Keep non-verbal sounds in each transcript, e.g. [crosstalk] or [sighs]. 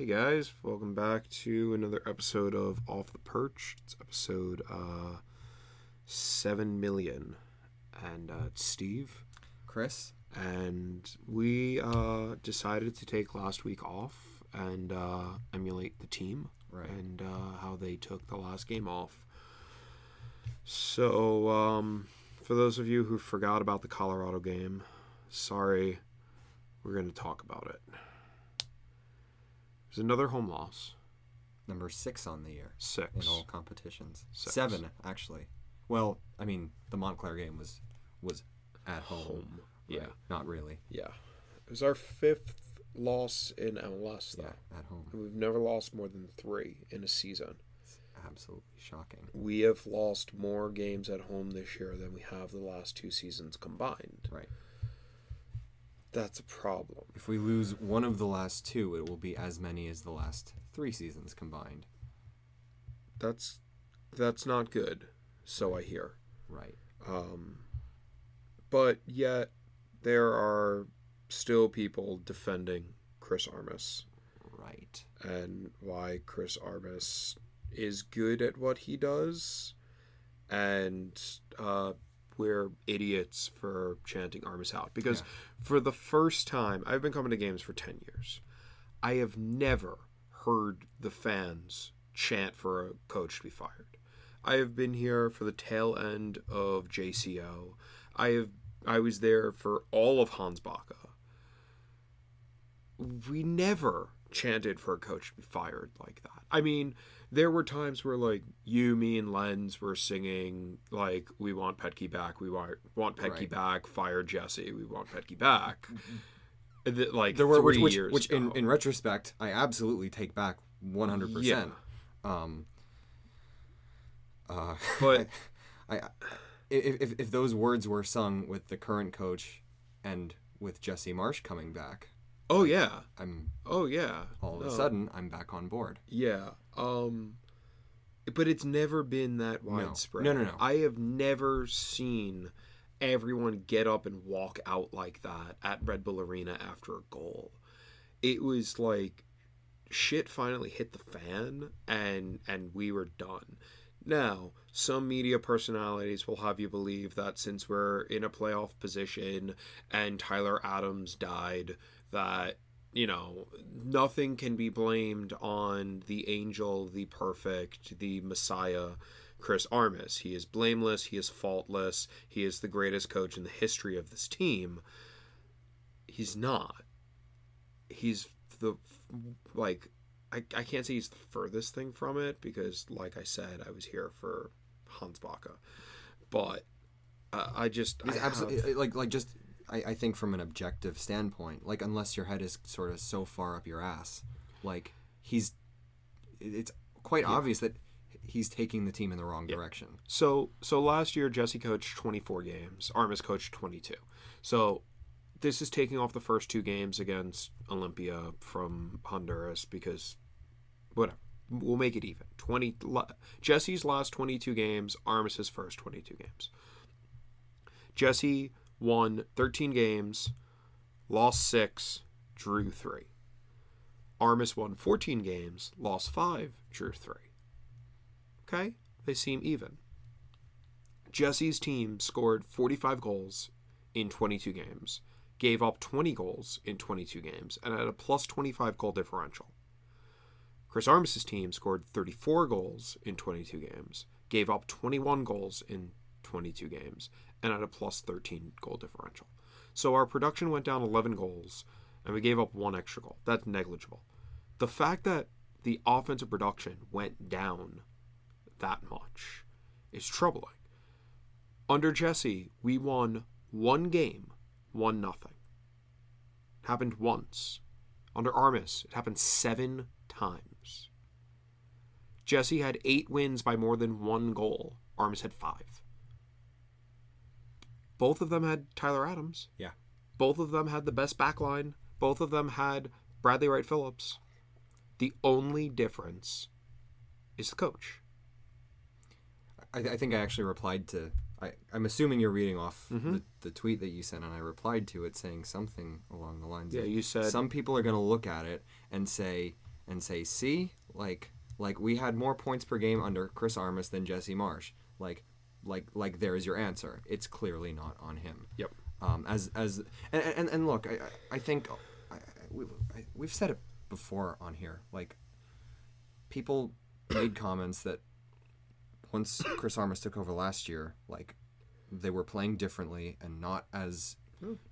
Hey guys, welcome back to another episode of Off the Perch. It's episode uh, 7 million. And uh, it's Steve. Chris. And we uh, decided to take last week off and uh, emulate the team Right. and uh, how they took the last game off. So, um, for those of you who forgot about the Colorado game, sorry, we're going to talk about it. It was another home loss. Number six on the year Six. in all competitions. Six. Seven, actually. Well, I mean, the Montclair game was was at home. Home. Yeah. Not really. Yeah. It was our fifth loss in MLS, though. Yeah, at home. We've never lost more than three in a season. It's absolutely shocking. We have lost more games at home this year than we have the last two seasons combined. Right. That's a problem. If we lose one of the last two, it will be as many as the last three seasons combined. That's that's not good. So I hear. Right. Um, but yet there are still people defending Chris Armas Right. and why Chris Armas is good at what he does, and uh, we're idiots for chanting Armas out. Because for the first time, I've been coming to games for 10 years. I have never heard the fans chant for a coach to be fired. I have been here for the tail end of JCO. I have I was there for all of Hans Backe. We never chanted for a coach to be fired like that. I mean, there were times where like you, me, and Lens were singing like "We want Petke back, we want want Petke Right. back, fire Jesse, we want Petke back." Th- like There were which, which, years which in, in retrospect, I absolutely take back 100%. Um, uh, But- [laughs] I, I, if, if, if those words were sung with the current coach and with Jesse Marsch coming back, oh yeah, I'm oh yeah. all of No. a sudden I'm back on board. Yeah. Um but it's never been that No. widespread. No, no, no. I have never seen everyone get up and walk out like that at Red Bull Arena after a goal. It was like shit finally hit the fan and and we were done. Now, some media personalities will have you believe that since we're in a playoff position and Tyler Adams died, that, you know, nothing can be blamed on the angel, the perfect, the Messiah, Chris Armas. He is blameless, he is faultless, he is the greatest coach in the history of this team. He's not. He's the, like, I, I can't say he's the furthest thing from it because, like I said, I was here for Hans Backe. But uh, I just. He's I have- absolutely like like just I, I think from an objective standpoint, like unless your head is sort of so far up your ass, like he's it's quite obvious that he's taking the team in the wrong direction. So so last year Jesse coached 24 games. Armas coached 22. So this is taking off the first two games against Olimpia from Honduras because whatever. We'll make it even. 20 Jesse's last 22 games, Armas's first 22 games. Jesse won 13 games, lost 6, drew 3. Armas won 14 games, lost 5, drew 3. Okay? They seem even. Jesse's team scored 45 goals in 22 games, gave up 20 goals in 22 games, and had a plus 25 goal differential. Chris Armas' team scored 34 goals in 22 games, gave up 21 goals in 22 games, and at a plus 13 goal differential. So our production went down 11 goals, and we gave up one extra goal. That's negligible. The fact that the offensive production went down that much is troubling. Under Jesse, we won one game, one nothing. Happened once. Under Armas, it happened seven times. Jesse had eight wins by more than one goal. Armas had five. Both of them had Tyler Adams. Yeah. Both of them had the best back line. Both of them had Bradley Wright Phillips. The only difference is the coach. I, I think I actually replied to. I, I'm assuming you're reading off Mm-hmm. the, the tweet that you sent, and I replied to it saying something along the lines Yeah, of you said some people are going to look at it and say and say, see, like like we had more points per game under Chris Armas than Jesse Marsch. Like like like there is your answer. It's clearly not on him. Yep. Um, as as and and, and look, I I- think I, we, I, we've said it before on here. Like people made [coughs] comments that once Chris Armas took over last year, like they were playing differently and not as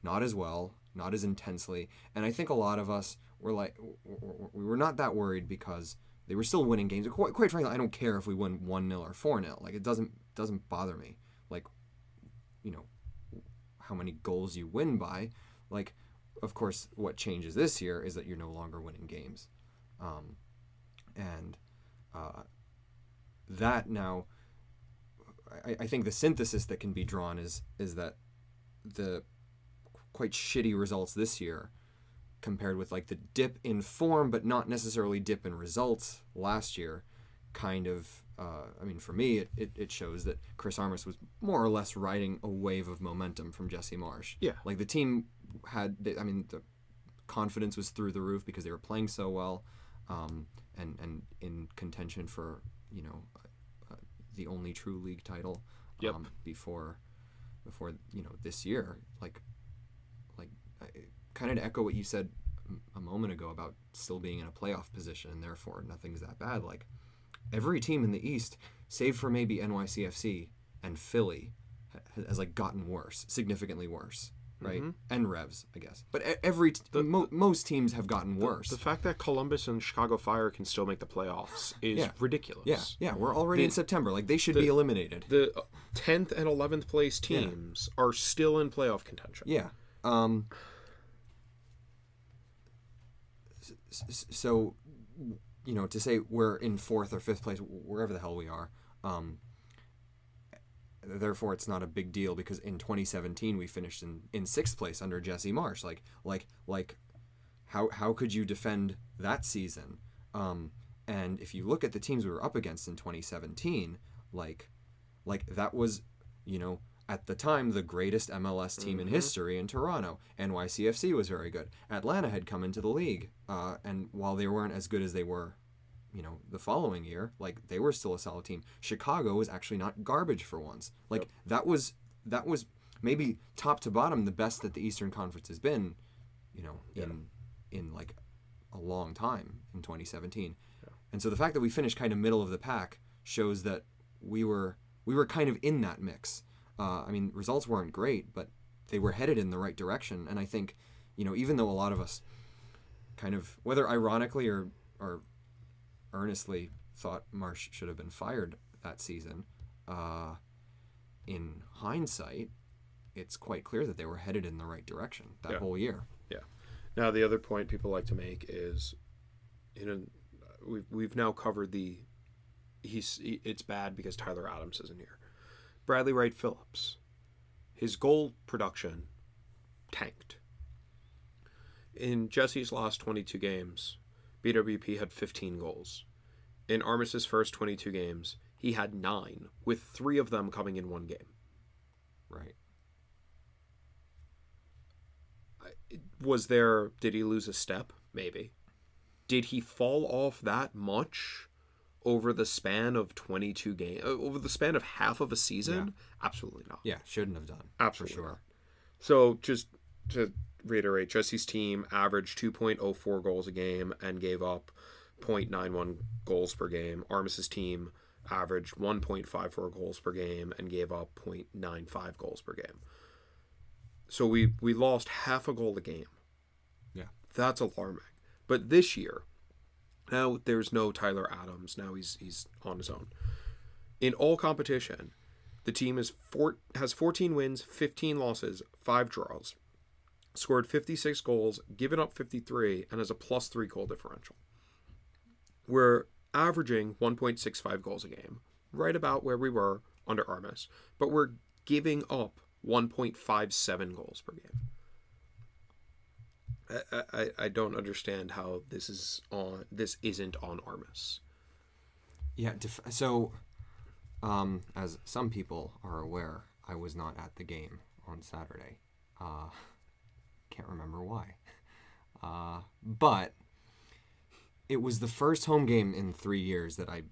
not as well, not as intensely. And I think a lot of us were like we were not that worried because they were still winning games. Quite, quite frankly, I don't care if we win 1-0 or 4-0. Like it doesn't doesn't bother me. Like you know how many goals you win by. Like of course what changes this year is that you're no longer winning games. Um, and uh, that now I, I think the synthesis that can be drawn is is that the quite shitty results this year compared with like the dip in form but not necessarily dip in results last year kind of uh, I mean for me it, it, it shows that Chris Armas was more or less riding a wave of momentum from Jesse Marsch Yeah. like the team had I mean the confidence was through the roof because they were playing so well um, and and in contention for you know uh, the only true league title Yep. um, before before you know this year like like kind of to echo what you said a moment ago about still being in a playoff position and therefore nothing's that bad like every team in the east save for maybe NYCFC and Philly has like gotten worse significantly worse right and Revs I guess but every t- mo- most teams have gotten worse the fact that Columbus and Chicago Fire can still make the playoffs is Yeah. ridiculous. yeah yeah we're already in September like they should be eliminated The uh, 10th and 11th place teams are still in playoff contention. Yeah. Um, so, you know, to say we're in fourth or fifth place, wherever the hell we are, um, therefore it's not a big deal because in 2017 we finished in, in sixth place under Jesse Marsch. Like, like, like, how how could you defend that season? Um, and if you look at the teams we were up against in 2017, like, like that was, you know, at the time the greatest MLS team in history in Toronto. NYCFC was very good. Atlanta had come into the league, uh, and while they weren't as good as they were, you know, the following year, like they were still a solid team. Chicago was actually not garbage for once. Like that was that was maybe top to bottom the best that the Eastern Conference has been, you know, in in like a long time in 2017. And so the fact that we finished kind of middle of the pack shows that we were we were kind of in that mix. Uh, I mean, results weren't great, but they were headed in the right direction. And I think, you know, even though a lot of us kind of, whether ironically or or earnestly, thought Marsch should have been fired that season, uh, in hindsight, it's quite clear that they were headed in the right direction that Yeah. whole year. Yeah. Now the other point people like to make is, you know, we've we've now covered the, he's it's bad because Tyler Adams isn't here. Bradley Wright Phillips, his goal production, tanked. In Jesse's last 22 games, BWP had 15 goals. In Armas's first 22 games, he had nine, with three of them coming in one game. Right. was there did he lose a step maybe did he fall off that much over the span of 22 games uh, over the span of half of a season absolutely not Yeah, shouldn't have done. absolutely For sure. not. so just to reiterate jesse's team averaged 2.04 goals a game and gave up 0.91 goals per game armas's team averaged 1.54 goals per game and gave up 0.95 goals per game so we we lost half a goal a game Yeah. that's alarming. But this year, now there's no Tyler Adams. Now he's he's on his own. In all competition, the team is four, has 14 wins, 15 losses, five draws, scored 56 goals, given up 53, and has a plus three goal differential. We're averaging 1.65 goals a game, right about where we were under Armas, but we're giving up 1.57 goals per game. I, I, I don't understand how this is on this isn't on Armas. Yeah. Def- so, um, as some people are aware, I was not at the game on Saturday. Uh, can't remember why. Uh, but it was the first home game in three years that I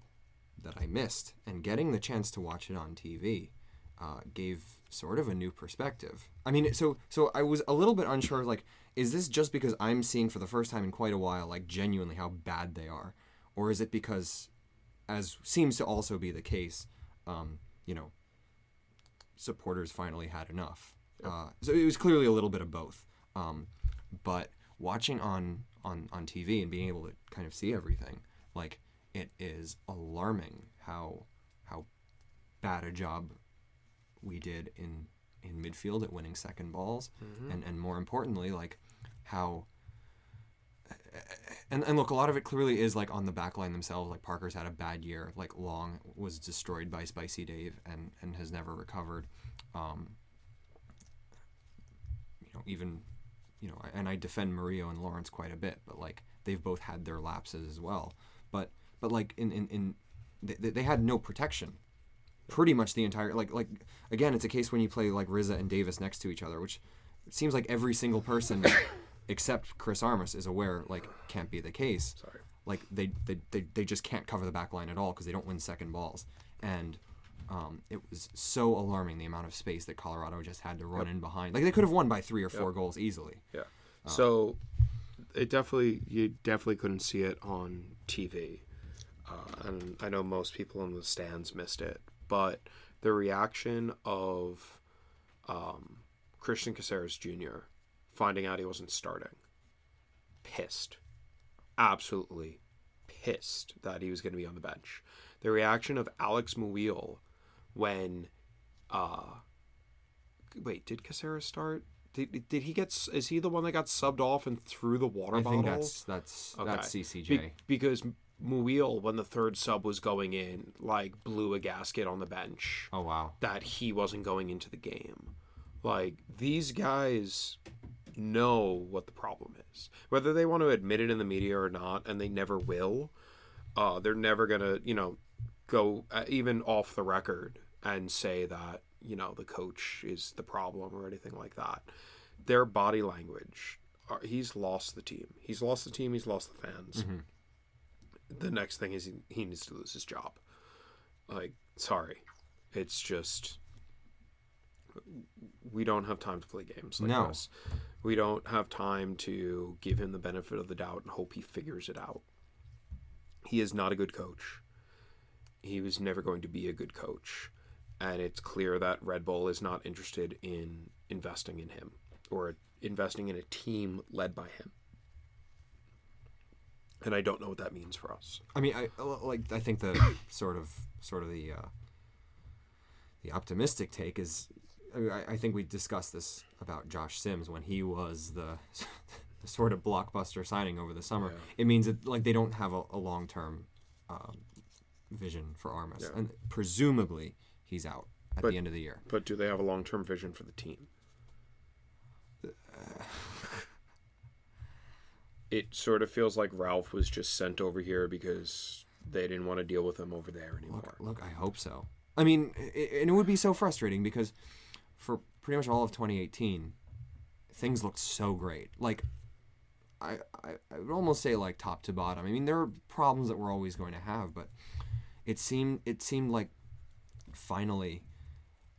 that I missed, and getting the chance to watch it on TV uh, gave sort of a new perspective. I mean, so so I was a little bit unsure. Like, is this just because I'm seeing for the first time in quite a while, like genuinely how bad they are, or is it because, as seems to also be the case, um, you know, supporters finally had enough. Uh, so it was clearly a little bit of both. Um, but watching on on on TV and being able to kind of see everything, like it is alarming how how bad a job we did in in midfield at winning second balls, and and more importantly, like how. And, and look, a lot of it clearly is like on the back line themselves. Like Parker's had a bad year. Like Long was destroyed by Spicy Dave and, and has never recovered. Um, you know, even you know, and I defend Murillo and Lawrence quite a bit, but like they've both had their lapses as well. But but like in in, in they, they had no protection, pretty much the entire like like again, it's a case when you play like Rizza and Davis next to each other, which seems like every single person [coughs] except Chris Armas is aware like can't be the case. Sorry. Like they they, they, they just can't cover the back line at all because they don't win second balls, and um, it was so alarming the amount of space that Colorado just had to run in behind. Like they could have won by three or four goals easily. Yeah. So it definitely you definitely couldn't see it on TV, uh, and I know most people in the stands missed it. But the reaction of um, Cristian Casseres Jr. finding out he wasn't starting, pissed, absolutely pissed that he was going to be on the bench. The reaction of Alex Muyl when, uh, wait, did Caceres start? Did, did he get? Is he the one that got subbed off and threw the water I bottle? think that's that's that's Okay. CCJ. Be- because Muyl, when the third sub was going in, like blew a gasket on the bench oh wow. that he wasn't going into the game. Like these guys know what the problem is, whether they want to admit it in the media or not, and they never will. Uh, they're never gonna, you know, go uh, even off the record and say that you know the coach is the problem or anything like that. Their body language. Are, he's lost the team. He's lost the team. He's lost the fans. The next thing is he, needs to lose his job. Like, sorry, it's just we don't have time to play games like No. this. We don't have time to give him the benefit of the doubt and hope he figures it out. He is not a good coach. He was never going to be a good coach. And it's clear that Red Bull is not interested in investing in him or investing in a team led by him. And I don't know what that means for us. I mean, I like. I think the [coughs] sort of sort of the uh, the optimistic take is. I, mean, I, I think we discussed this about Josh Sims when he was the, [laughs] the sort of blockbuster signing over the summer. Yeah. It means that like they don't have a, a long term um, vision for Armas, Yeah. and presumably he's out at But- the end of the year. But do they have a long term vision for the team? It sort of feels like Ralph was just sent over here because they didn't want to deal with him over there anymore. Look, I hope so. I mean, i and it would be so frustrating because for pretty much all of 2018, things looked so great. Like, I, I, I would almost say like top to bottom. I mean, there are problems that we're always going to have, but it seemed it seemed like finally,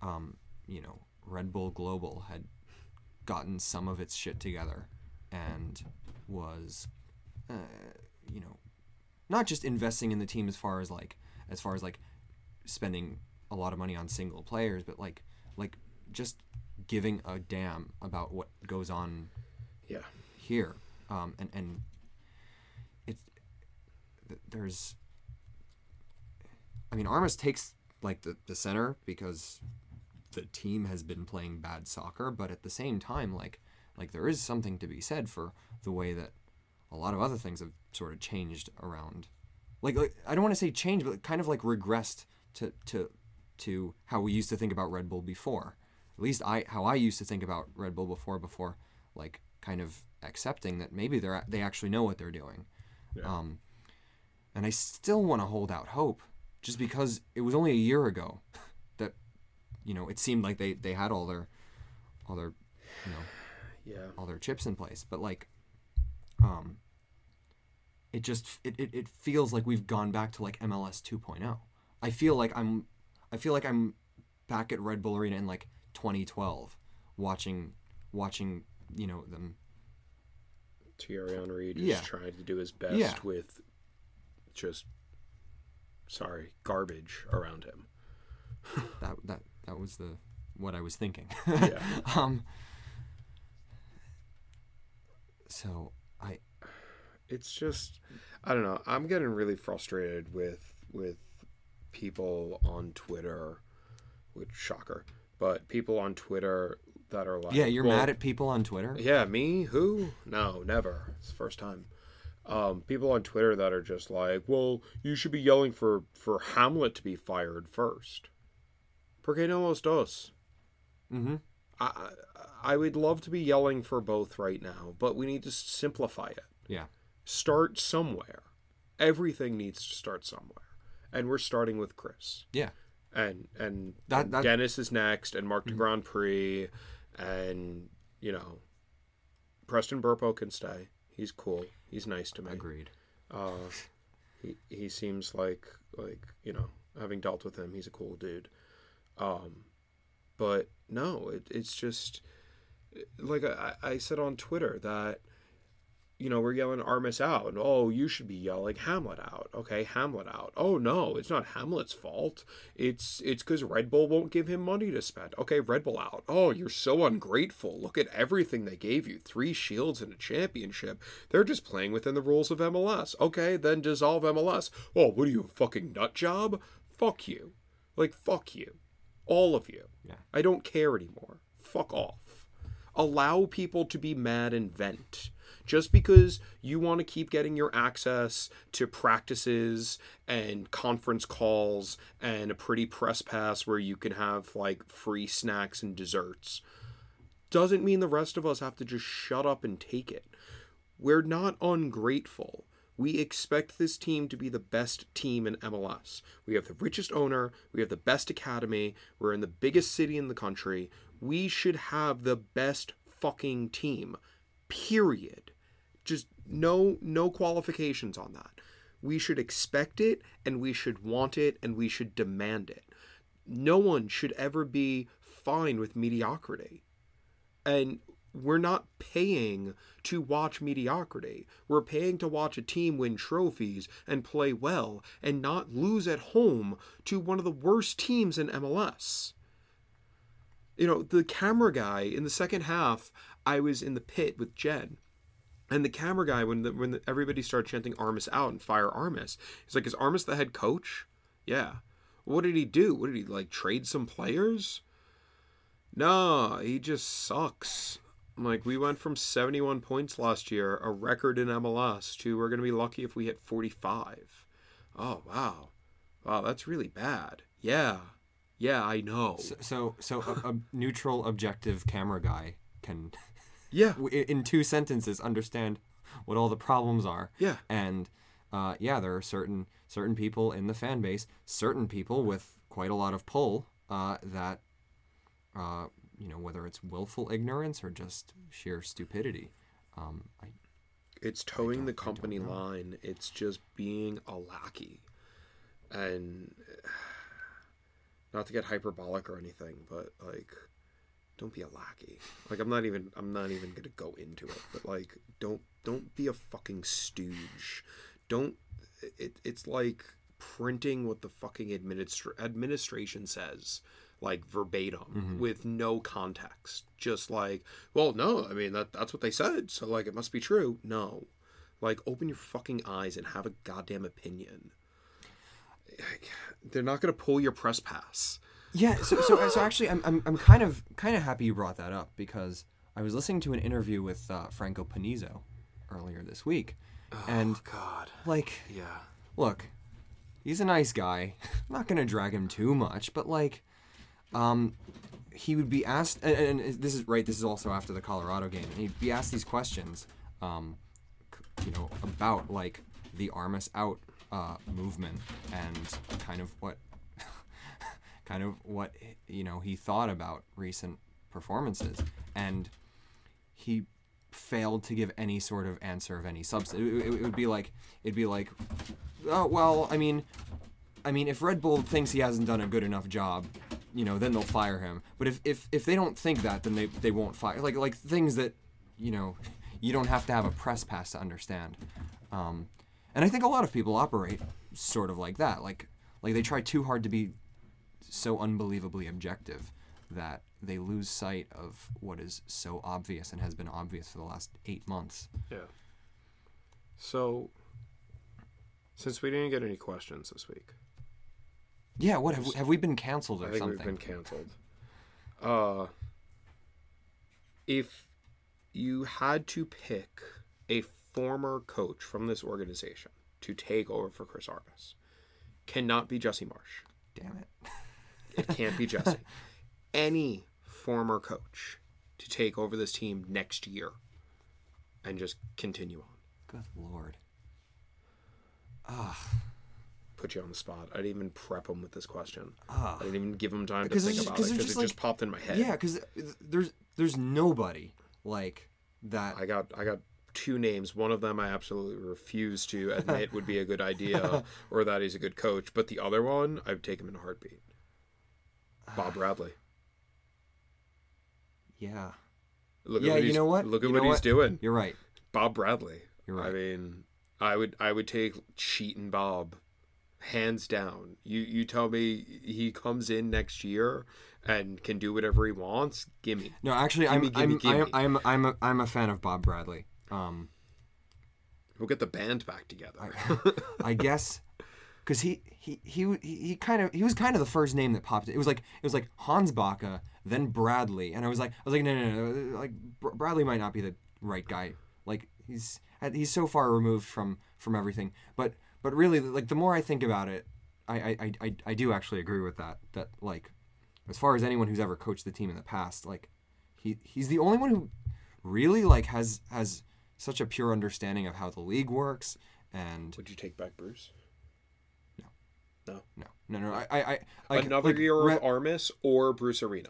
um, you know, Red Bull Global had gotten some of its shit together and was, uh, you know, not just investing in the team as far as like as far as like spending a lot of money on single players, but like like just giving a damn about what goes on Yeah. here. Um, and and it there's I mean Armas takes like the, the center because the team has been playing bad soccer, but at the same time like like there is something to be said for the way that a lot of other things have sort of changed around like, like I don't want to say change, but kind of like regressed to to to how we used to think about Red Bull before. At least I how I used to think about Red Bull before before like kind of accepting that maybe they're they actually know what they're doing. Um, and I still want to hold out hope, just because it was only a year ago that you know it seemed like they they had all their all their you know Yeah. all their chips in place but like um it just it, it, it feels like we've gone back to like mls 2.0 i feel like i'm i feel like i'm back at red bull arena in like 2012 watching watching you know them Thierry Henry just Yeah. trying to do his best Yeah. with just sorry garbage around him. that that that was the what i was thinking Yeah. [laughs] um so i it's just I don't know. I'm getting really frustrated with with people on Twitter, which shocker, but people on Twitter that are like, yeah you're well, mad at people on twitter Yeah, me? Who? No, never. It's the first time. Um, people on Twitter that are just like, well, you should be yelling for for Hamlett to be fired first. Porque no los dos. mm-hmm I I I would love to be yelling for both right now, but we need to simplify it. yeah Start somewhere. Everything needs to start somewhere, and we're starting with Chris. yeah And and That- that- Denis is next, and Marc de Grandpré, and you know, Preston Burpo can stay. He's cool. He's nice to me. agreed Uh, he he seems like like you know, having dealt with him, he's a cool dude. Um, but no, it, it's just like I, I said on Twitter that you know we're yelling Armas out, and oh, you should be yelling Hamlett out. Okay, Hamlett out. Oh no, it's not Hamlett's fault. It's it's because Red Bull won't give him money to spend. Okay, Red Bull out. Oh, you're so ungrateful. Look at everything they gave you: three shields and a championship. They're just playing within the rules of MLS. Okay, then dissolve MLS. Oh, what are you, a fucking nut job? Fuck you. Like fuck you, all of you. Yeah. I don't care anymore. Fuck off. Allow people to be mad and vent. Just because you want to keep getting your access to practices and conference calls and a pretty press pass where you can have like free snacks and desserts doesn't mean the rest of us have to just shut up and take it. We're not ungrateful. We expect this team to be the best team in MLS. We have the richest owner, we have the best academy, we're in the biggest city in the country. We should have the best fucking team. Period. Just no no qualifications on that. We should expect it and we should want it and we should demand it. No one should ever be fine with mediocrity and we're not paying to watch mediocrity. We're paying to watch a team win trophies and play well and not lose at home to one of the worst teams in MLS. You know, the camera guy in the second half, I was in the pit with Jen. And the camera guy, when the, when the, everybody started chanting Armas out and fire Armas, he's like, "Is Armas the head coach?" Yeah. What did he do? What did he like trade some players? No, he just sucks. Like we went from 71 points last year, a record in MLS, to we're gonna be lucky if we hit 45. Oh wow, wow, that's really bad. Yeah, yeah, I know. So, so, so a, a neutral, objective camera guy can, Yeah, w- in two sentences, understand what all the problems are. yeah, And uh, yeah, there are certain certain people in the fan base, certain people with quite a lot of pull uh, that, uh, you know, whether it's willful ignorance or just sheer stupidity. Um, I, it's towing the I don't company line. It's just being a lackey, and not to get hyperbolic or anything, but like, don't be a lackey. Like I'm not even I'm not even gonna go into it, but like, don't don't be a fucking stooge. Don't. It it's like printing what the fucking administra- administration says like verbatim mm-hmm. with no context just like well no i mean that that's what they said so like it must be true no like open your fucking eyes and have a goddamn opinion they're not going to pull your press pass Yeah, so so, so actually, I'm, I'm I'm kind of kind of happy you brought that up because I was listening to an interview with uh, Franco Panizo earlier this week, and god like yeah look, he's a nice guy. I'm [laughs] not gonna drag him too much, but like, um, he would be asked, and, and this is right. This is also after the Colorado game. And he'd be asked these questions, um, you know, about like the Armas out uh, movement and kind of what, [laughs] kind of what you know he thought about recent performances, and he failed to give any sort of answer of any substance. It, it, it would be like it'd be like, oh well, I mean, I mean, if Red Bull thinks he hasn't done a good enough job, you know, then they'll fire him. But if if, if they don't think that, then they they won't fire. Like like things that you know you don't have to have a press pass to understand. Um, and I think a lot of people operate sort of like that. Like like they try too hard to be so unbelievably objective that they lose sight of what is so obvious and has been obvious for the last eight months. Yeah. So, since we didn't get any questions this week, Yeah, what have we, have we been canceled or I think something? we've been canceled. Uh, if you had to pick a former coach from this organization to take over for Chris Armas, cannot be Jesse Marsch. Damn it. It can't be Jesse. [laughs] Any former coach to take over this team next year and just continue on. Good lord. Ah, Put you on the spot. I didn't even prep him with this question. ah. I didn't even give him time to think about it because it just popped in my head. Yeah, because there's there's nobody like that. I got I got two names. One of them I absolutely refuse to admit would be a good idea [laughs] or that he's a good coach, but the other one I'd take him in a heartbeat. Bob ah. Bradley. yeah, Look Yeah, at you know what? Look at You what he's what? doing. you're right. Bob Bradley. You're right. I mean, I would I would take cheating Bob, hands down. You you tell me he comes in next year and can do whatever he wants. Gimme. No, actually, I'm Gimme, I'm, gimme, I'm I'm I'm a, I'm a fan of Bob Bradley. Um, We'll get the band back together. I [laughs] guess because he, he he he he kind of he was kind of the first name that popped. It was like it was like Hans Backe, then Bradley, and I was like I was like no no no like Br- Bradley might not be the right guy. Like he's he's so far removed from from everything. But but really like the more I think about it, I I, I, I I do actually agree with that. That like as far as anyone who's ever coached the team in the past, like he he's the only one who really like has has such a pure understanding of how the league works and Would you take back Bruce? no, no, no. No, no. I, I, I like, Another like, year Re- of Armas or Bruce Arena?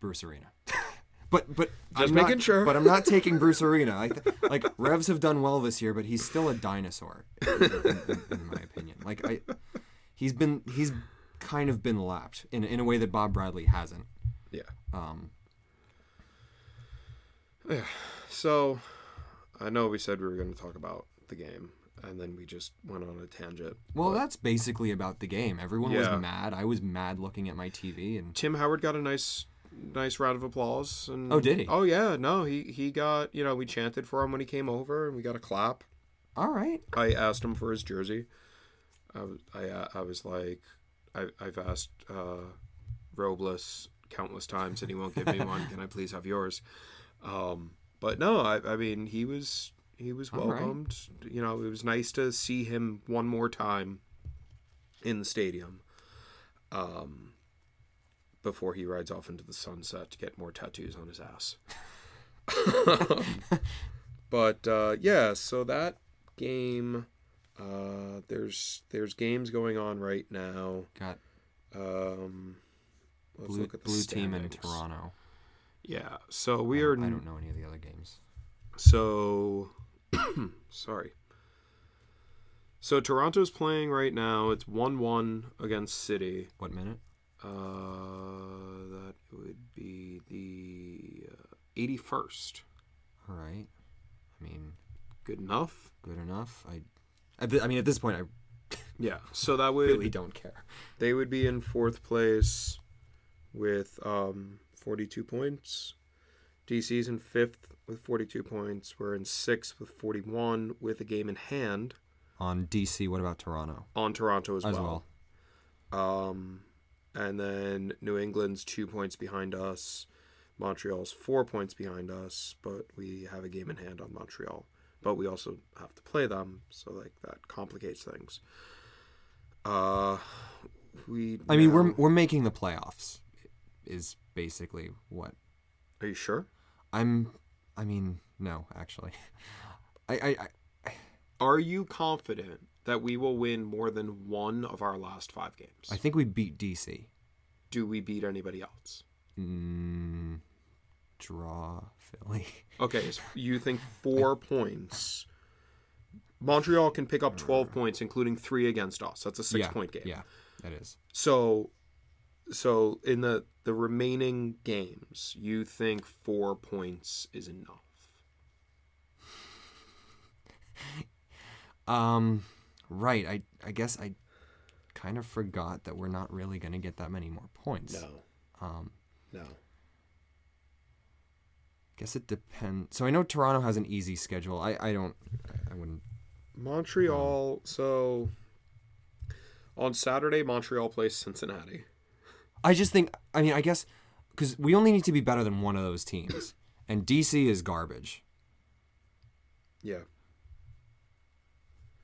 Bruce Arena. [laughs] but but Just I'm making not, sure. But I'm not [laughs] taking Bruce Arena. I th- like Revs have done well this year, but he's still a dinosaur, in, in- in my opinion. Like I, he's been he's kind of been lapped in in a way that Bob Bradley hasn't. Yeah. Um, Yeah. So, I know we said we were going to talk about the game, and then we just went on a tangent. well, that's basically about the game. Everyone was mad. I was mad looking at my TV, and Tim Howard got a nice, nice round of applause. And Oh, did he? Oh yeah, no, he he got you know we chanted for him when he came over, and we got a clap. all right, I asked him for his jersey. I was I, uh, I was like, I, I've asked uh, Robles countless times, and he won't give me [laughs] one. Can I please have yours? Um, but no, I, I mean he was he was All right. welcomed. You know, it was nice to see him one more time in the stadium. Um, before he rides off into the sunset to get more tattoos on his ass. but uh, yeah, so that game, uh, there's there's games going on right now. got Um, let's blue, look at the blue team in. Toronto. Yeah, so we are I don't know any of the other games. so [clears throat] sorry. So Toronto's playing right now. It's one one against City. What minute? Uh, that would be the eighty first. All right. I mean, Good enough. good enough. I, I, I mean, at this point, I [laughs] Yeah. So that would really don't care. they would be in fourth place with um forty two points. DC's in fifth with forty two points. We're in sixth with forty one with a game in hand On DC, what about Toronto on Toronto as, as well. well? Um, and then New England's two points behind us. Montreal's four points behind us, but we have a game in hand on Montreal. But we also have to play them, so like that complicates things. Uh, we. I mean, we're we're making the playoffs. Is basically what Are you sure? I'm. I mean, no, actually, [laughs] I I, I Are you confident that we will win more than one of our last five games? I think we beat DC. Do we beat anybody else? Mm, draw Philly. [laughs] Okay, so you think four points. Montreal can pick up 12 points, including three against us. That's a six yeah, point game. Yeah, that is. So, so in the the remaining games, you think four points is enough? Um, right. I I guess I kind of forgot that we're not really going to get that many more points. No. Um, no. guess it depends. So I know Toronto has an easy schedule. I I don't. I wouldn't. Montreal. So on Saturday, Montreal plays Cincinnati. I just think. I mean, I guess because we only need to be better than one of those teams, and DC is garbage. Yeah.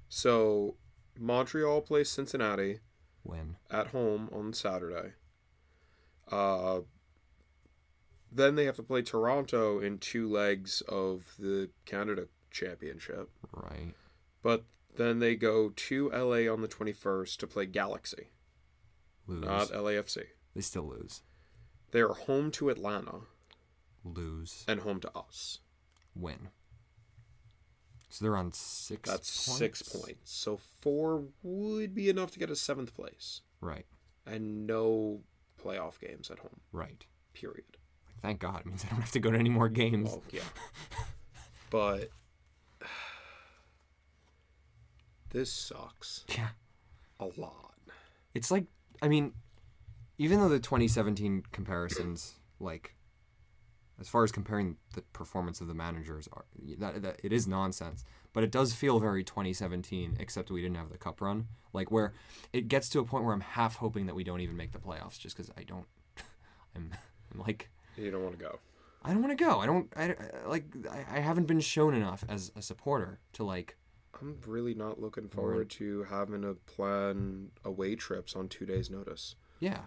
So Montreal plays Cincinnati Win. at home on Saturday. Uh, then they have to play Toronto in two legs of the Canada Championship. Right. But then they go to LA on the 21st to play Galaxy, Lose. not LAFC. They still lose. They are home to Atlanta Lose. and home to us. Win. So they're on six. That's points? six points. So four would be enough to get us seventh place. Right. And no playoff games at home, Right. period. Thank God. It means I don't have to go to any more games. Well, yeah. but [sighs] this sucks Yeah. a lot. It's like I mean, even though the 2017 comparisons, like, as far as comparing the performance of the managers, are that, that it is nonsense. But it does feel very 2017, except we didn't have the cup run. Like where it gets to a point where I'm half hoping that we don't even make the playoffs, just because I don't. [laughs] I'm, I'm like. You don't want to go. I don't want to go. I don't. I, like. I, I haven't been shown enough as a supporter to like. I'm really not looking forward to having to plan away trips on two days' notice. Yeah.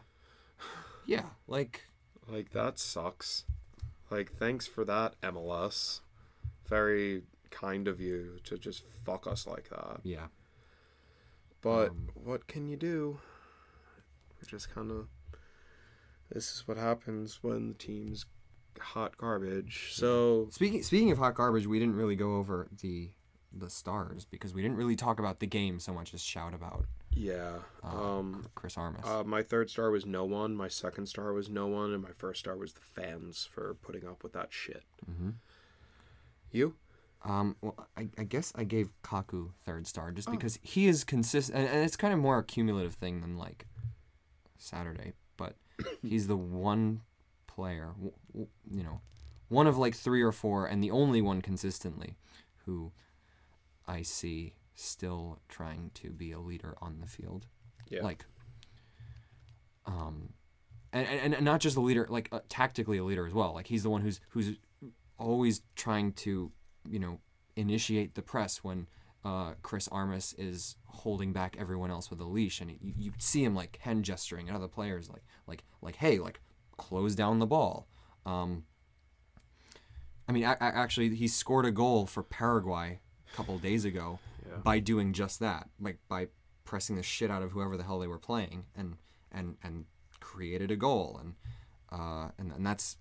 Yeah. Like. Like that sucks. Like thanks for that, MLS. Very kind of you to just fuck us like that. Yeah. But Um, what can you do? We're just kind of. This is what happens when the team's hot garbage. So Speaking speaking of hot garbage, we didn't really go over the the stars because we didn't really talk about the game so much as shout about yeah, uh, um, Chris Armas. uh, my third star was no one. My second star was no one, and my first star was the fans for putting up with that shit. Mhm. You? Um, well, I, I guess I gave Kaku third star Oh. just because he is consistent, and, and it's kind of more a cumulative thing than like Saturday, but [coughs] he's the one player, w- w- you know, one of like three or four, and the only one consistently who I see still trying to be a leader on the field. Yeah. Like, um, and, and, and not just a leader, like uh, tactically a leader as well. Like he's the one who's who's always trying to, you know, initiate the press when uh, Chris Armas is holding back everyone else with a leash, and you, you see him like hand gesturing at other players, like like like hey, like close down the ball. Um, I mean, a- a- actually, he scored a goal for Paraguay a couple of days ago Yeah. by doing just that, like by pressing the shit out of whoever the hell they were playing, and and and created a goal, and uh, and and that's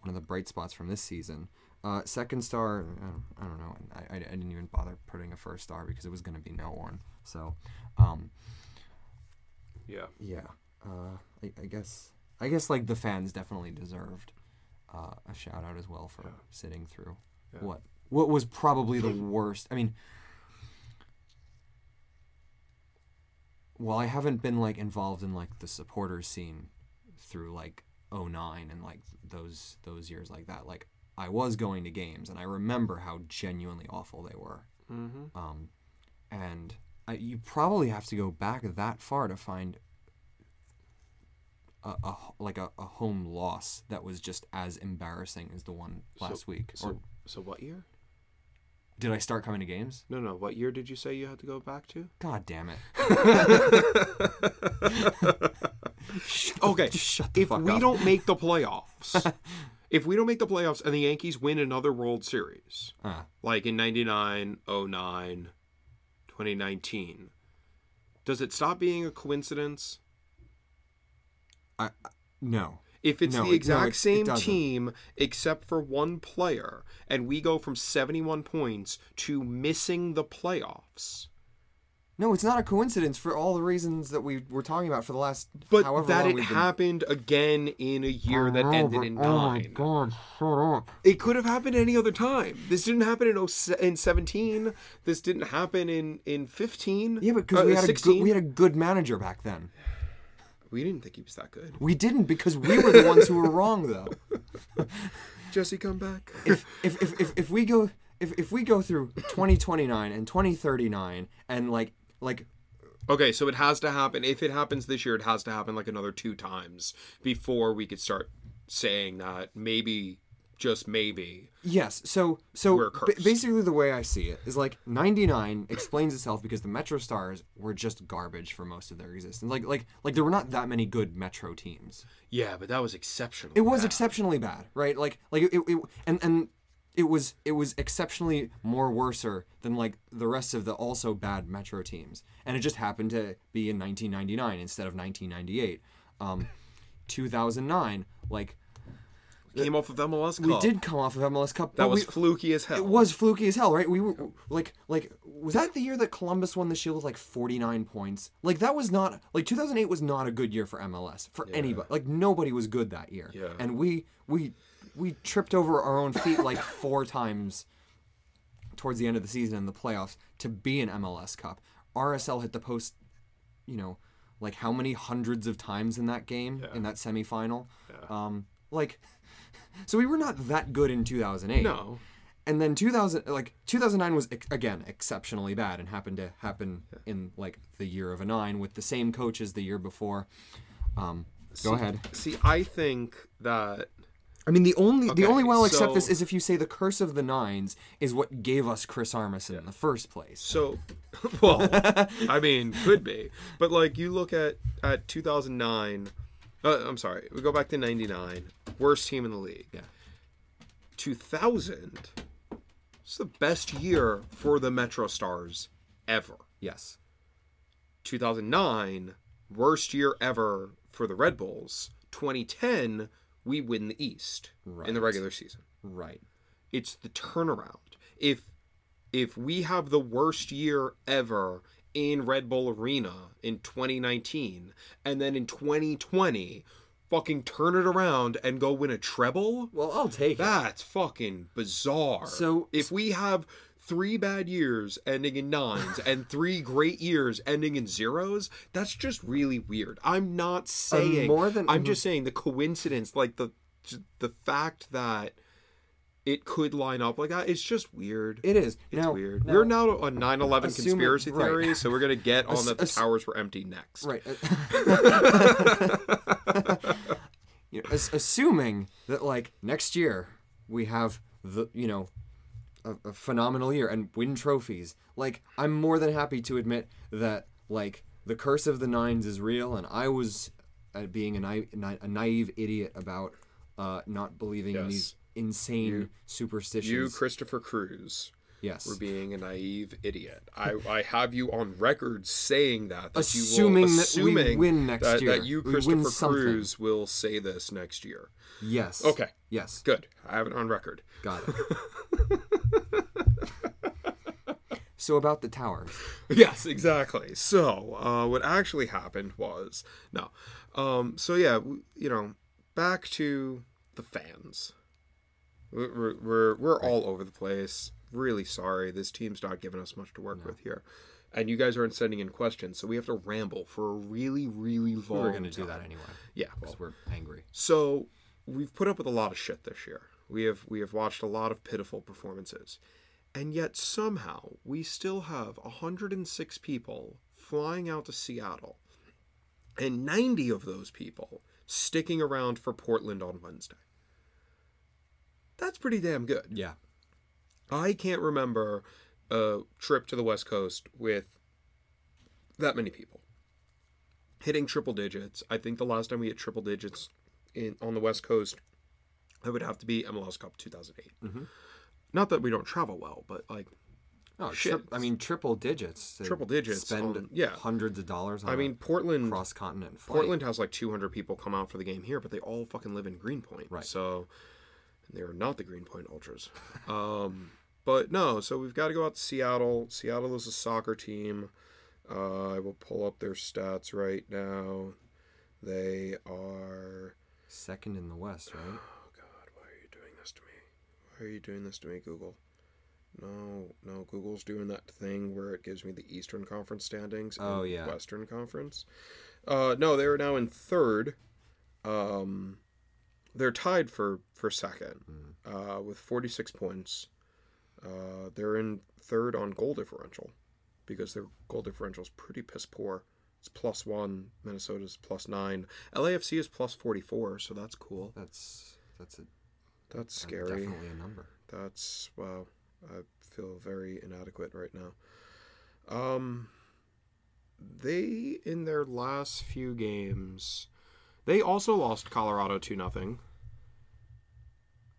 one of the bright spots from this season. Uh, second star, I don't, I don't know. I, I, I didn't even bother putting a first star because it was going to be no one. So, um, Yeah. yeah, uh, I, I guess I guess like the fans definitely deserved uh, a shout out as well for Yeah. sitting through Yeah. what what was probably the worst. I mean, well, I haven't been like involved in like the supporters scene through like 09 and like those those years like that. Like I was going to games and I remember how genuinely awful they were. Mm-hmm. Um, and I, you probably have to go back that far to find a, a like a, a home loss that was just as embarrassing as the one last week. So, or so what year? Did I start coming to games? No, no. What year did you say you had to go back to? God damn it. [laughs] Okay, Just shut the if fuck we up. don't make the [laughs] playoffs, if we don't make the playoffs and the Yankees win another World Series, Uh, like in 99, 09, 2019, does it stop being a coincidence? I- no. If it's No, the it- no, exact it- it same doesn't. team except for one player, and we go from 71 points to missing the playoffs, No, it's not a coincidence for all the reasons that we were talking about for the last but however that long it we've been- happened again in a year that know, ended but- in Oh my god, shut up. It could have happened any other time. This didn't happen in 0, in 17. This didn't happen in in 15. Yeah, but because uh, we had a good, we had a good manager back then. We didn't think he was that good. We didn't because we were the ones who were wrong though. [laughs] Jesse, come back. If if if if, if we go if, if we go through 2029 and 2039 and like like okay, so it has to happen. If it happens this year, it has to happen like another two times before we could start saying that maybe, just maybe. Yes. So so ba- basically the way I see it is like 99 explains itself because the Metro Stars were just garbage for most of their existence. Like like like there were not that many good Metro teams. Yeah, but that was exceptional. It was exceptionally bad, right? Like like it, it and and it was it was exceptionally more worser than like the rest of the also bad Metro teams. And it just happened to be in 1999 instead of 1998. Um 2009 like came off of MLS Cup. we did come off of MLS Cup. That was we, fluky as hell. It was fluky as hell, right? We were like, like, was that the year that Columbus won the Shield with like 49 points? Like, that was not like 2008 was not a good year for MLS for anybody. Like, nobody was good that year. Yeah. And we we we tripped over our own feet like [laughs] four times towards the end of the season in the playoffs to be an MLS Cup. RSL hit the post, you know, like how many hundreds of times in that game in that semifinal. Um, like, [laughs] so we were not that good in 2008 No. and then 2000 like 2009 was again exceptionally bad and happened to happen in like the year of a nine with the same coach as the year before. Um go ahead. See, I think that i mean the only the only way i'll accept so- this is if you say the curse of the nines is what gave us chris armisen in the first place. So, [laughs] well, I mean, could be, but like you look at at 2009. Uh, I'm sorry, we go back to 99, worst team in the league. Yeah. 2000. It's the best year for the Metro Stars ever. yes 2009, worst year ever for the Red Bulls. 2010, we win the East in the regular season. right it's the turnaround. If if we have the worst year ever in Red Bull Arena in 2019 and then in 2020 fucking turn it around and go win a treble, well i'll take it that's fucking bizarre. So- if we have three bad years ending in nines and [laughs] three great years ending in zeros, that's just really weird. I'm not saying more than- I'm just saying the coincidence like the the fact that it could line up like that. It's just weird. it is it's now, weird. now- We're now a 9/11 assuming- conspiracy right. theory, so we're gonna get [laughs] on that the towers were empty next. Right. [laughs] [laughs] you know, assuming that like next year we have the you know a, a phenomenal year and win trophies, like I'm more than happy to admit that like the curse of the nines is real, and I was uh, being a, naive, a naive idiot about uh, not believing in these insane superstitions. You, Christopher Cruz, yes. were being a naive idiot. I, I have you on record saying that. that Assuming you will, that we win next that, year. That you, Christopher. Cruz, will say this next year. yes. Okay. Yes. Good. I have it on record. Got it. [laughs] so about the towers. yes, exactly. So, uh, what actually happened was no. Um, so yeah, you know, back to the fans. We're we're we're, all over the place. Really sorry, this team's not giving us much to work with here, and you guys aren't sending in questions, so we have to ramble for a really really long. Time. We're gonna do that anyway Yeah. because we're angry. So we've put up with a lot of shit this year. We have we have watched a lot of pitiful performances. And yet somehow we still have 106 people flying out to Seattle and 90 of those people sticking around for Portland on Wednesday. That's pretty damn good. Yeah. I can't remember a trip to the West Coast with that many people hitting triple digits. I think the last time we hit triple digits in on the West Coast, it would have to be MLS Cup 2008. Mhm. Not that we don't travel well, but like Oh, Shit. tri- I mean, triple digits. Triple digits Spend on- yeah. hundreds of dollars. On I mean Portland. cross continent. Portland has like 200 people come out for the game here, but they all fucking live in Greenpoint. Right. So they are not the Greenpoint Ultras. [laughs] um, but no, so we've got to go out to Seattle. Seattle is a soccer team. Uh, I will pull up their stats right now. They are. second in the West, right? Oh God, why are you doing this to me? Why are you doing this to me, Google? No, no, Google's doing that thing where it gives me the Eastern Conference standings Oh, and yeah. Western Conference. Uh, no, they are now in third. Um, they're tied for for second uh, with 46 points. Uh, they're in third on goal differential because their goal differential is pretty piss poor. It's plus one. Minnesota's plus nine. LAFC is plus 44, so that's cool. That's that's a That's scary. definitely a number. That's wow. I feel very inadequate right now. Um, they in their last few games, they also lost Colorado two nothing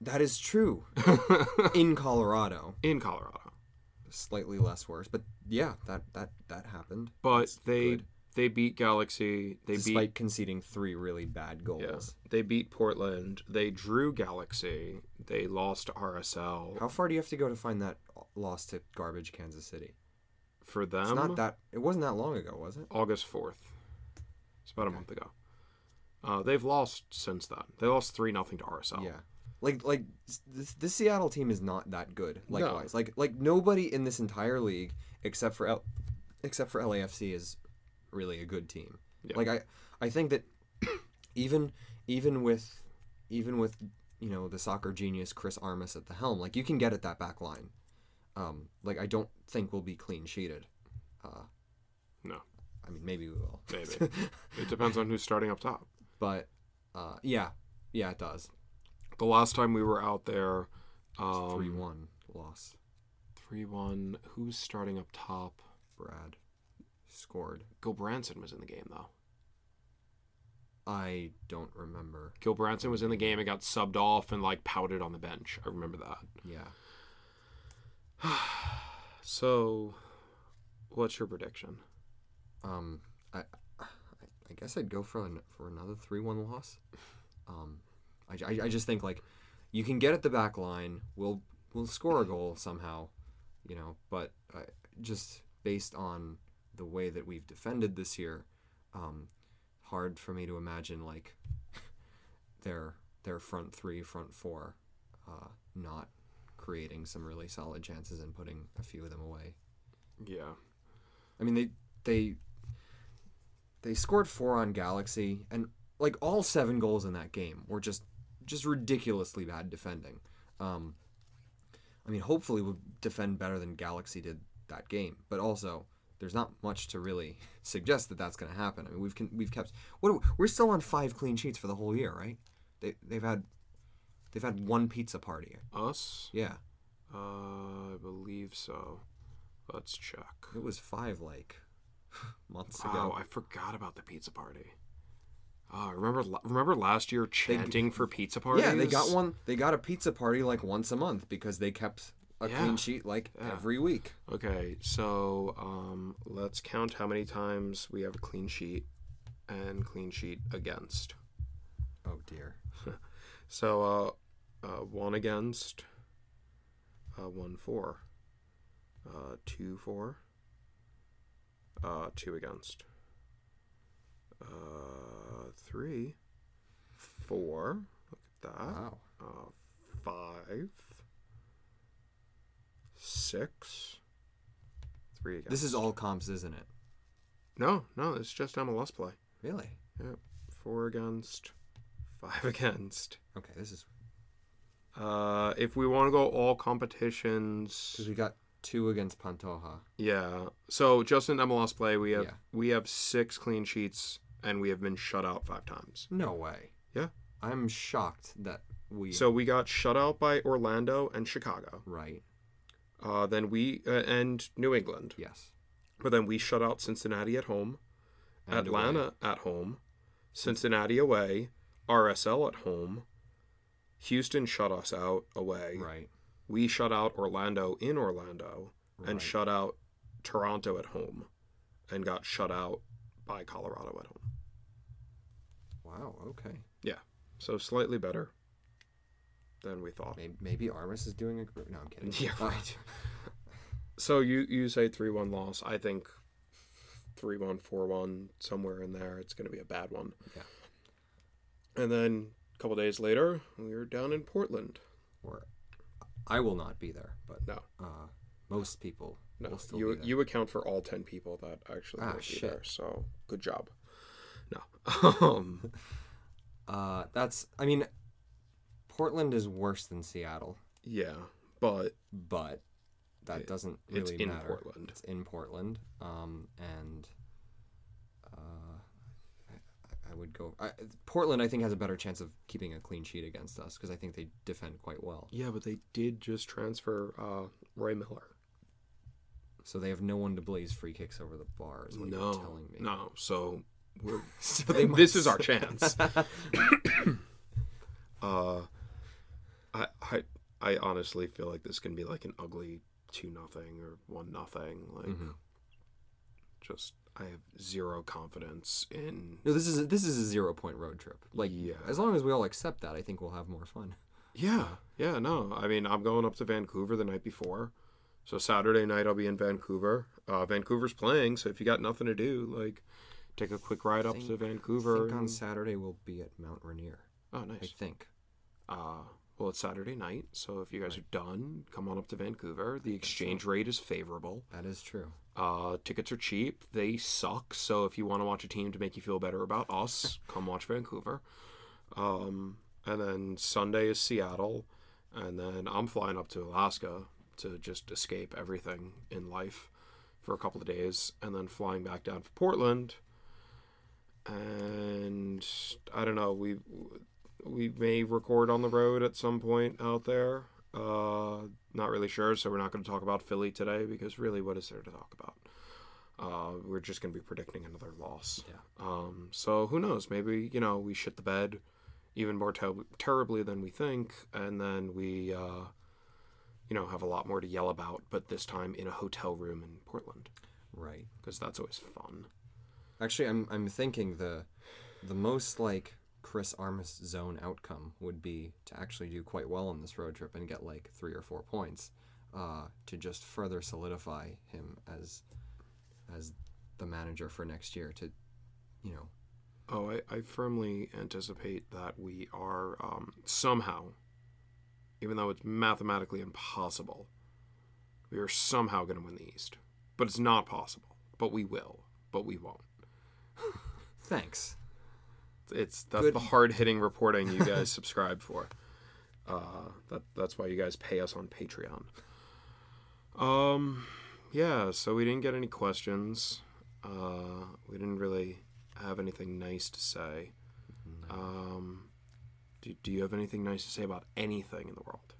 That is true [laughs] in Colorado. in Colorado, Slightly less worse, but yeah, that that that happened. but That's they good. they beat Galaxy. They despite conceding three really bad goals. yeah, they beat Portland. They drew Galaxy. They lost to RSL How far do you have to go to find that loss to garbage Kansas City? for them. It's not that. It wasn't that long ago, was it? August fourth. It's about Okay. a month ago. Uh, they've lost since then. They lost three nothing to RSL. Yeah. Like like this, this Seattle team is not that good. Likewise, like like nobody in this entire league except for L, except for LAFC is really a good team. Yeah. Like I I think that [clears throat] even even with even with you know the soccer genius Chris Armas at the helm, like you can get at that back line. Um, like I don't think we'll be clean sheeted. Uh, No. I mean maybe we will. Maybe. [laughs] It depends on who's starting up top. but uh, yeah, yeah, it does. The last time we were out there, um, Three one loss. 3 1. Who's starting up top? Brad scored. Gil Branson was in the game, though. I don't remember. Gil Branson was in the game and got subbed off and, like, pouted on the bench. I remember that. Yeah. [sighs] So, what's your prediction? Um, I, I guess I'd go for an, for another three one loss. Um, I, I, I just think like you can get at the back line. We'll we'll score a goal somehow, you know. But uh, just based on the way that we've defended this year, um, hard for me to imagine like [laughs] their their front three, front four, uh, not creating some really solid chances and putting a few of them away. Yeah. I mean, they they they scored four on Galaxy, and like all seven goals in that game were just just ridiculously bad defending. Um, I mean, hopefully we'll defend better than Galaxy did that game, but also there's not much to really [laughs] suggest that that's going to happen. I mean, we've con- we've kept what we- we're still on five clean sheets for the whole year, right? They they've had they've had one pizza party. Us? Yeah, Uh, I believe so. Let's check. it was five like [laughs] months Wow, ago. I forgot about the pizza party. Oh, remember remember last year chanting for pizza parties? Yeah, they got one. They got a pizza party like once a month because they kept a Yeah. clean sheet like Yeah. every week. Okay, so um, let's count how many times we have a clean sheet and clean sheet against. Oh dear. [laughs] So uh, uh, one against, uh, one for, uh, two for, uh, two against, uh, three, four. Look at that. Wow. Uh, five, six, three against. This is all comps, isn't it? No, no, it's just MLS play. Really? Four against, five [laughs] against. Okay, this is Uh, if we want to go all competitions, because we got two against Pantoja. yeah. So just in MLS play, we have Yeah. we have six clean sheets, and we have been shut out five times. No way. Yeah. I'm shocked that we So we got shut out by Orlando and Chicago. right. Uh, then we uh, and New England, Yes. but then we shut out Cincinnati at home, And Atlanta away. at home, Cincinnati away, RSL at home. Houston shut us out away. Right. We shut out Orlando in Orlando and Right. shut out Toronto at home and got shut out by Colorado at home. Wow. Okay. Yeah. So slightly better than we thought. Maybe, maybe Armas is doing a group. No, I'm kidding. [laughs] Yeah, Uh, right. [laughs] So you you say 3-1 loss. I think 3-1 4-1 somewhere in there. It's going to be a bad one. Yeah. And then a couple days later, we were down in Portland. or I will not be there, but No. uh, most people No, still you you account for all 10 people that actually Ah, shit. there. So, good job. No. [laughs] um [laughs] Uh, that's. I mean, Portland is worse than Seattle, yeah, but but that It- doesn't really it's really in matter. Portland. It's in Portland, um, and uh, I, I would go. I, Portland, I think, has a better chance of keeping a clean sheet against us because I think they defend quite well. yeah, but they did just transfer uh Roy Miller. So they have no one to blaze free kicks over the bar. Is what you're No. telling me. No. So we're [laughs] So [laughs] this is our [laughs] chance. [coughs] Uh, I I I honestly feel like this can be like an ugly two nothing or one nothing. Like, Mhm. just I have zero confidence in. No, this is a, this is a zero point road trip. Like, Yeah. as long as we all accept that, I think we'll have more fun. Yeah, yeah, no. I mean, I'm going up to Vancouver the night before, so Saturday night I'll be in Vancouver. Uh, Vancouver's playing, so if you got nothing to do, like, take a quick ride up Think- to I Vancouver. think on Saturday we'll be at Mount Rainier. oh, nice. I think. Uh, well, it's Saturday night, so if you guys are done, come on up to Vancouver. The exchange rate is favorable. That is true. Uh, tickets are cheap. They suck. So if you want to watch a team to make you feel better about us, [laughs] come watch Vancouver. Um, and then Sunday is Seattle, and then I'm flying up to Alaska to just escape everything in life for a couple of days, and then flying back down to Portland. And I don't know. We we may record on the road at some point out there. Uh, not really sure, so we're not going to talk about Philly today because really, what is there to talk about? Uh, we're just going to be predicting another loss. Yeah. Um, so who knows? Maybe you know we shit the bed even more ter- terribly than we think, and then we, uh, you know, have a lot more to yell about, but this time in a hotel room in Portland Right. because that's always fun. Actually, I'm I'm thinking the the most like Chris Armas zone outcome would be to actually do quite well on this road trip and get like three or four points, uh, to just further solidify him as as the manager for next year. To, you know, Oh, I, I firmly anticipate that we are um, somehow, even though it's mathematically impossible, we are somehow going to win the East. But it's not possible. But we will. But we won't. [laughs] thanks. It's that's Good. the hard hitting reporting you guys [laughs] subscribe for. Uh, that that's why you guys pay us on Patreon. Um, yeah. So we didn't get any questions. Uh, we didn't really have anything nice to say. Um, do, do you have anything nice to say about anything in the world?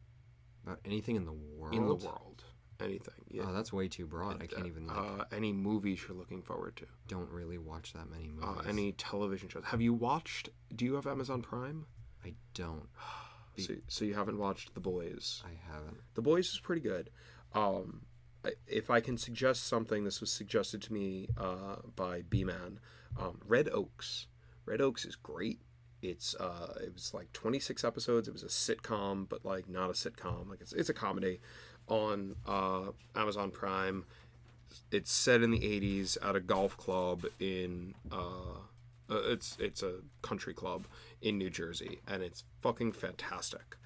About anything in the world. In the world, anything? Yeah. Oh, that's way too broad. I can't even like. uh, any movies you're looking forward to? don't really watch that many movies. Uh, any television shows? Have you watched? Do you have Amazon Prime? I don't. Be- [sighs] So, so you haven't watched The Boys? I haven't. The Boys is pretty good. Um, if I can suggest something, this was suggested to me uh, by B Man. Um, Red Oaks. Red Oaks is great. It's uh, it was like 26 episodes. It was a sitcom, but like not a sitcom. Like it's it's a comedy on uh, Amazon Prime. It's set in the 80s at a golf club in uh, uh, it's it's a country club in New Jersey, and it's fucking fantastic.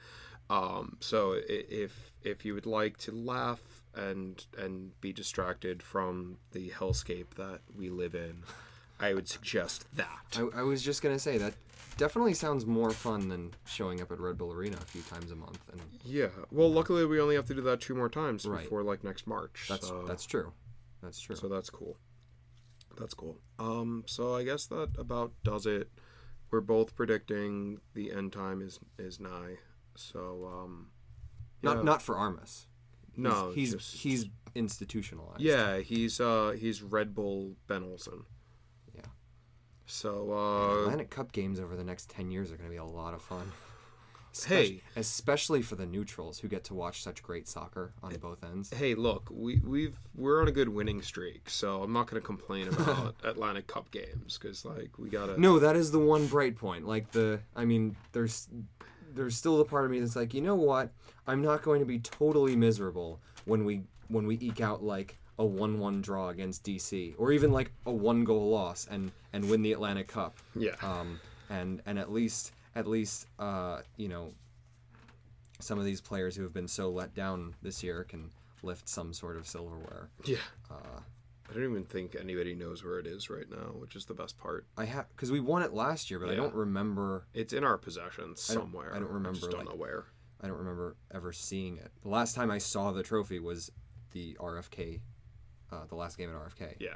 Um, so if if you would like to laugh and and be distracted from the hellscape that we live in, I would suggest that. I, I was just gonna say that definitely sounds more fun than showing up at Red Bull Arena a few times a month, and Yeah. Well, luckily we only have to do that two more times Right. before like next March. that's so, that's true. That's true. so that's cool. That's cool. Um. So I guess that about does it. We're both predicting the end time is is nigh. So um. not yeah. not for Armas. No, he's just- he's institutionalized. Yeah, he's uh he's Red Bull Ben Olsen. So uh Atlantic Cup games over the next ten years are going to be a lot of fun. [sighs] Hey. Especially for the neutrals who get to watch such great soccer on both ends. hey, look, we we've we're on a good winning streak, so I'm not going to complain [laughs] about Atlantic Cup games cuz like we got to No, that is the one bright point. Like the, I mean, there's there's still the part of me that's like, you know what? I'm not going to be totally miserable when we when we eke out like a one-one draw against DC, or even like a one-goal loss and and win the Atlantic Cup. Yeah. Um, and and at least at least uh, you know some of these players who have been so let down this year can lift some sort of silverware. yeah. Uh, I don't even think anybody knows where it is right now, which is the best part. I have because we won it last year, but I don't remember. It's in our possession I don't- somewhere. I don't remember, don't like- know where. I don't remember ever seeing it. The last time I saw the trophy was the RFK, uh, the last game at RFK. Yeah.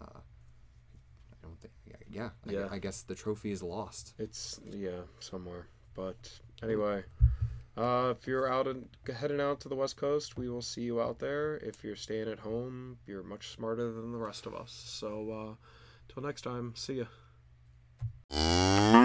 I don't think. Yeah, yeah. I, Yeah. I guess the trophy is lost. It's yeah, somewhere. But anyway, uh, if you're out and heading out to the West Coast, we will see you out there. If you're staying at home, you're much smarter than the rest of us. So, uh, till next time, see ya.